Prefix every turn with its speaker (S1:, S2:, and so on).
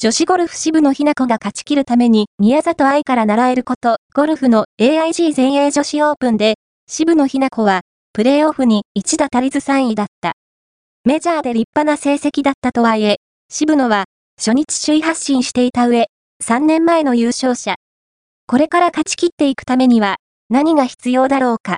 S1: 女子ゴルフ支部のひな子が勝ち切るために宮里愛から習えること、ゴルフの AIG 全英女子オープンで、支部のひな子は、プレーオフに1打足りず3位だった。メジャーで立派な成績だったとはいえ、渋野は、初日首位発進していた上、3年前の優勝者。これから勝ち切っていくためには、何が必要だろうか。